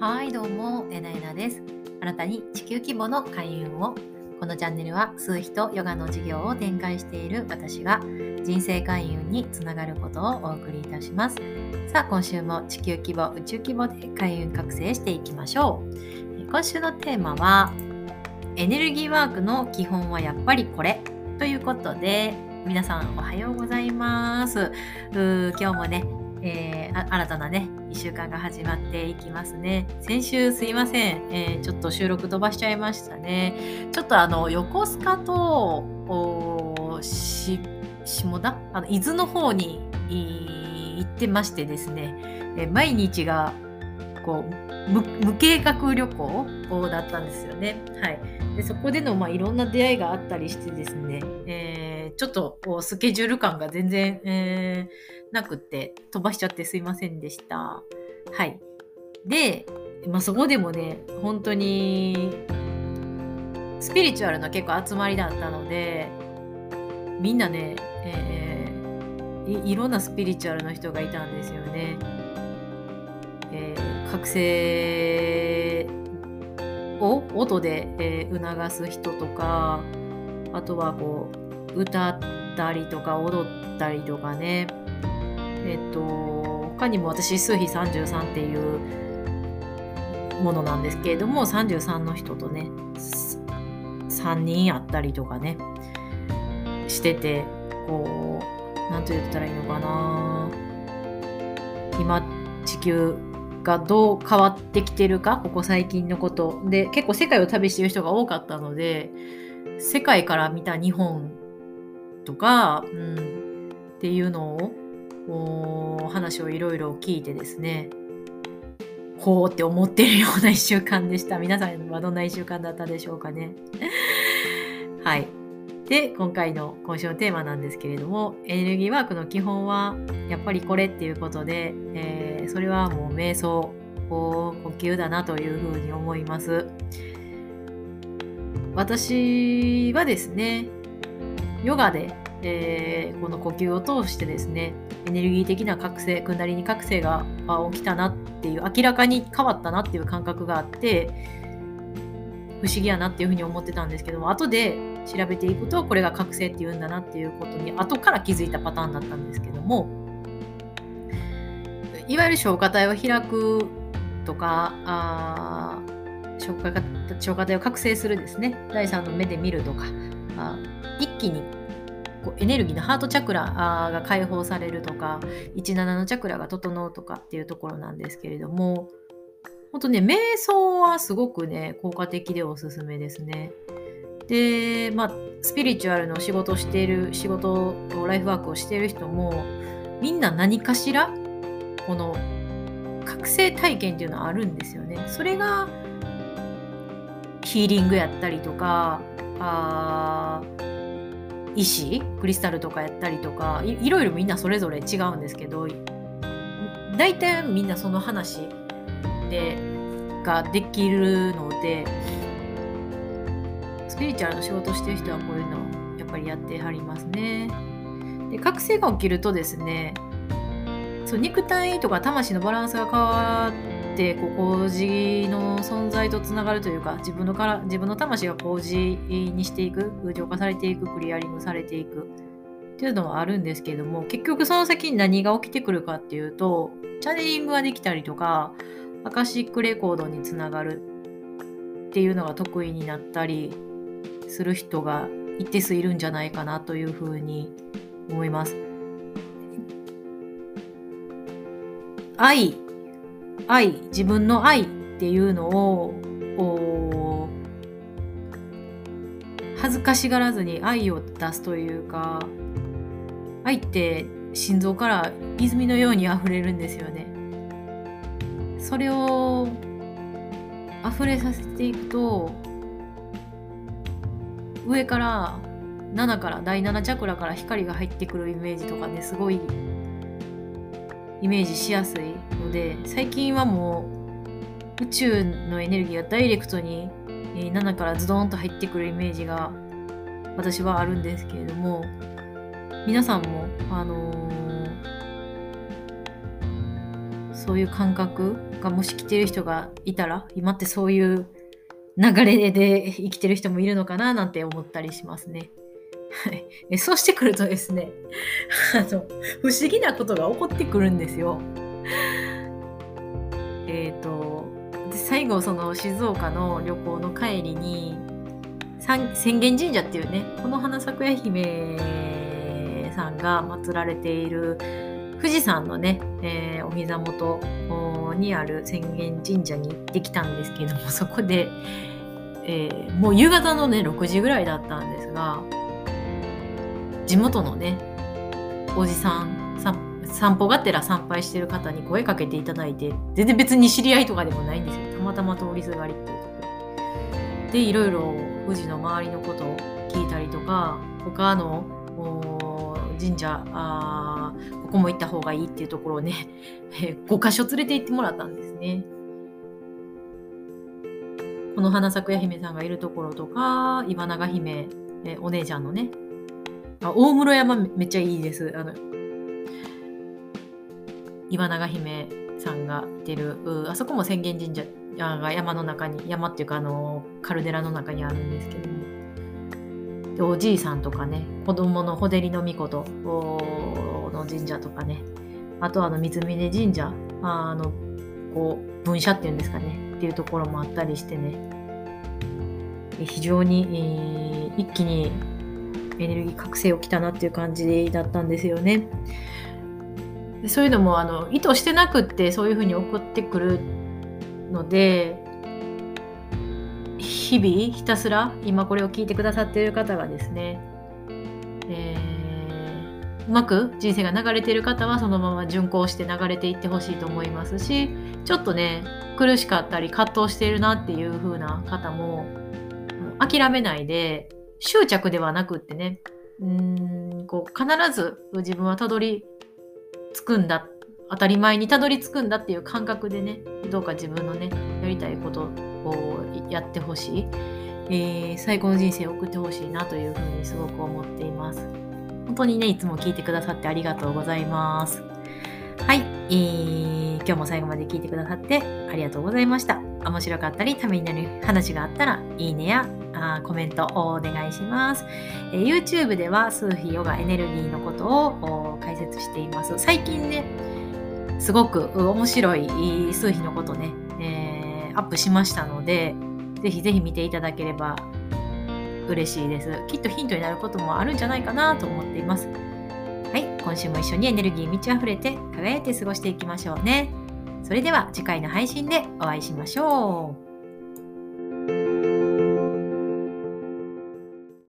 はいどうもえなえなです。あなたに地球規模の開運をこのチャンネルは数秘とヨガの授業を展開している私が人生開運につながることをお送りいたします。さあ今週も地球規模宇宙規模で開運覚醒していきましょう。今週のテーマはエネルギーワークの基本はやっぱりこれ。ということで皆さんおはようございます。今日もねえー、新たなね、1週間が始まっていきますね。先週すいません、えー、ちょっと収録飛ばしちゃいましたね。ちょっとあの、横須賀と、し、下田？あの、伊豆の方に行ってましてですね、えー、毎日が、こう、無計画旅行だったんですよね。はい。でそこでの、まあ、いろんな出会いがあったりしてですね、えー、ちょっとスケジュール感が全然、えーなくって飛ばしちゃってすいませんでした。はい。で、まあ、そこでもね、本当にスピリチュアルな結構集まりだったので、みんなね、えー、いいろんなスピリチュアルの人がいたんですよね。えー、覚醒を音で、えー、促す人とか、あとはこう、歌ったりとか踊ったりとかね、えっと、他にも私数比33っていうものなんですけれども33の人とね3人あったりとかねしててこう何と言ったらいいのかな。今地球がどう変わってきてるかここ最近のこと。で結構世界を旅してる人が多かったので世界から見た日本とか、うん、っていうのを話をいろいろ聞いてですねほうって思ってるような1週間でした。皆さんはどんな1週間だったでしょうかね。はい。で今回の今週のテーマなんですけれどもエネルギーワークの基本はやっぱりこれっていうことで、えー、それはもう瞑想呼吸だなというふうに思います。私はですねヨガでえー、この呼吸を通してですねエネルギー的な覚醒クンダリニ覚醒が起きたなっていう明らかに変わったなっていう感覚があって不思議やなっていうふうに思ってたんですけども後で調べていくとこれが覚醒っていうんだなっていうことに後から気づいたパターンだったんですけどもいわゆる消化体を開くとかあ消化消化体を覚醒するですね第3の目で見るとかあ一気にこうエネルギーのハートチャクラが解放されるとか17のチャクラが整うとかっていうところなんですけれども本当ね瞑想はすごくね効果的でおすすめですね。でまあスピリチュアルの仕事をしている仕事ライフワークをしている人もみんな何かしらこの覚醒体験っていうのはあるんですよね。それがヒーリングやったりとかあ石？クリスタルとかやったりとか。いいろいろみんなそれぞれ違うんですけど大体みんなその話でができるのでスピリチュアルの仕事してる人はこういうのやっぱりやってはりますね。で覚醒が起きるとですねそう肉体とか魂のバランスが変わってこう麹の存在とつながるというか自分のから自分の魂が麹にしていく浄化されていくクリアリングされていく。っていうのはあるんですけれども結局その先に何が起きてくるかっていうとチャネリングができたりとかアカシックレコードにつながる。っていうのが得意になったりする人が一定数いるんじゃないかなというふうに思います。愛。愛自分の愛っていうのを恥ずかしがらずに愛を出すというか愛って心臓から泉のように溢れるんですよね。それを溢れさせていくと上から7から第7チャクラから光が入ってくるイメージとかねすごいイメージしやすいので最近はもう宇宙のエネルギーがダイレクトに7からズドンと入ってくるイメージが私はあるんですけれども皆さんもあのー、そういう感覚がもし来てる人がいたら今ってそういう流れで生きてる人もいるのかななんて思ったりしますね。はい、そうしてくるとですね あの不思議なことが起こってくるんですよ。えっ、ー、とで最後その静岡の旅行の帰りに浅間神社っていうねこの花咲夜姫さんが祀られている富士山のね、えー、お膝元にある浅間神社に行ってきたんですけどもそこで、えー、もう夕方のね6時ぐらいだったんですが地元のねおじさん散歩がてら参拝してる方に声かけていただいて全然別に知り合いとかでもないんですよたまたま通りすがりっていうところでいろいろ富士の周りのことを聞いたりとか他の神社あここも行った方がいいっていうところをね 5箇所連れて行ってもらったんですね。この花咲夜姫さんがいるところとか岩永姫えお姉ちゃんのねあ大室山めっちゃいいです。あの岩永姫さんがいてるあそこも浅間神社が山の中に山っていうかあのカルデラの中にあるんですけどもでおじいさんとかね子供の穂照の御事の神社とかね。あとあの三峯神社あのこう分社っていうんですかね。っていうところもあったりしてね。非常に、えー、一気にエネルギー覚醒をきたなっていう感じだったんですよね。そういうのもあの意図してなくってそういうふうに起こってくるので日々ひたすら今これを聞いてくださっている方がですね、えー、うまく人生が流れている方はそのまま順行して流れていってほしいと思いますしちょっとね苦しかったり葛藤しているなっていう風な方も諦めないで執着ではなくってね。うんこう必ず自分はたどり着くんだ当たり前にたどり着くんだっていう感覚でねどうか自分のねやりたいことをやってほしい、えー、最高の人生を送ってほしいなというふうにすごく思っています。本当にねいつも聞いてくださってありがとうございます。はい、えー、今日も最後まで聞いてくださってありがとうございました。面白かったりためになる話があったらいいねやあコメントをお願いします、えー、YouTube では数秘ヨガエネルギーのことを解説しています。最近ねすごく面白い数秘のことね、えー、アップしましたのでぜひぜひ見ていただければ嬉しいです。きっとヒントになることもあるんじゃないかなと思っています。はい今週も一緒にエネルギー満ち溢れて輝いて過ごしていきましょうね。それでは次回の配信でお会いしましょう。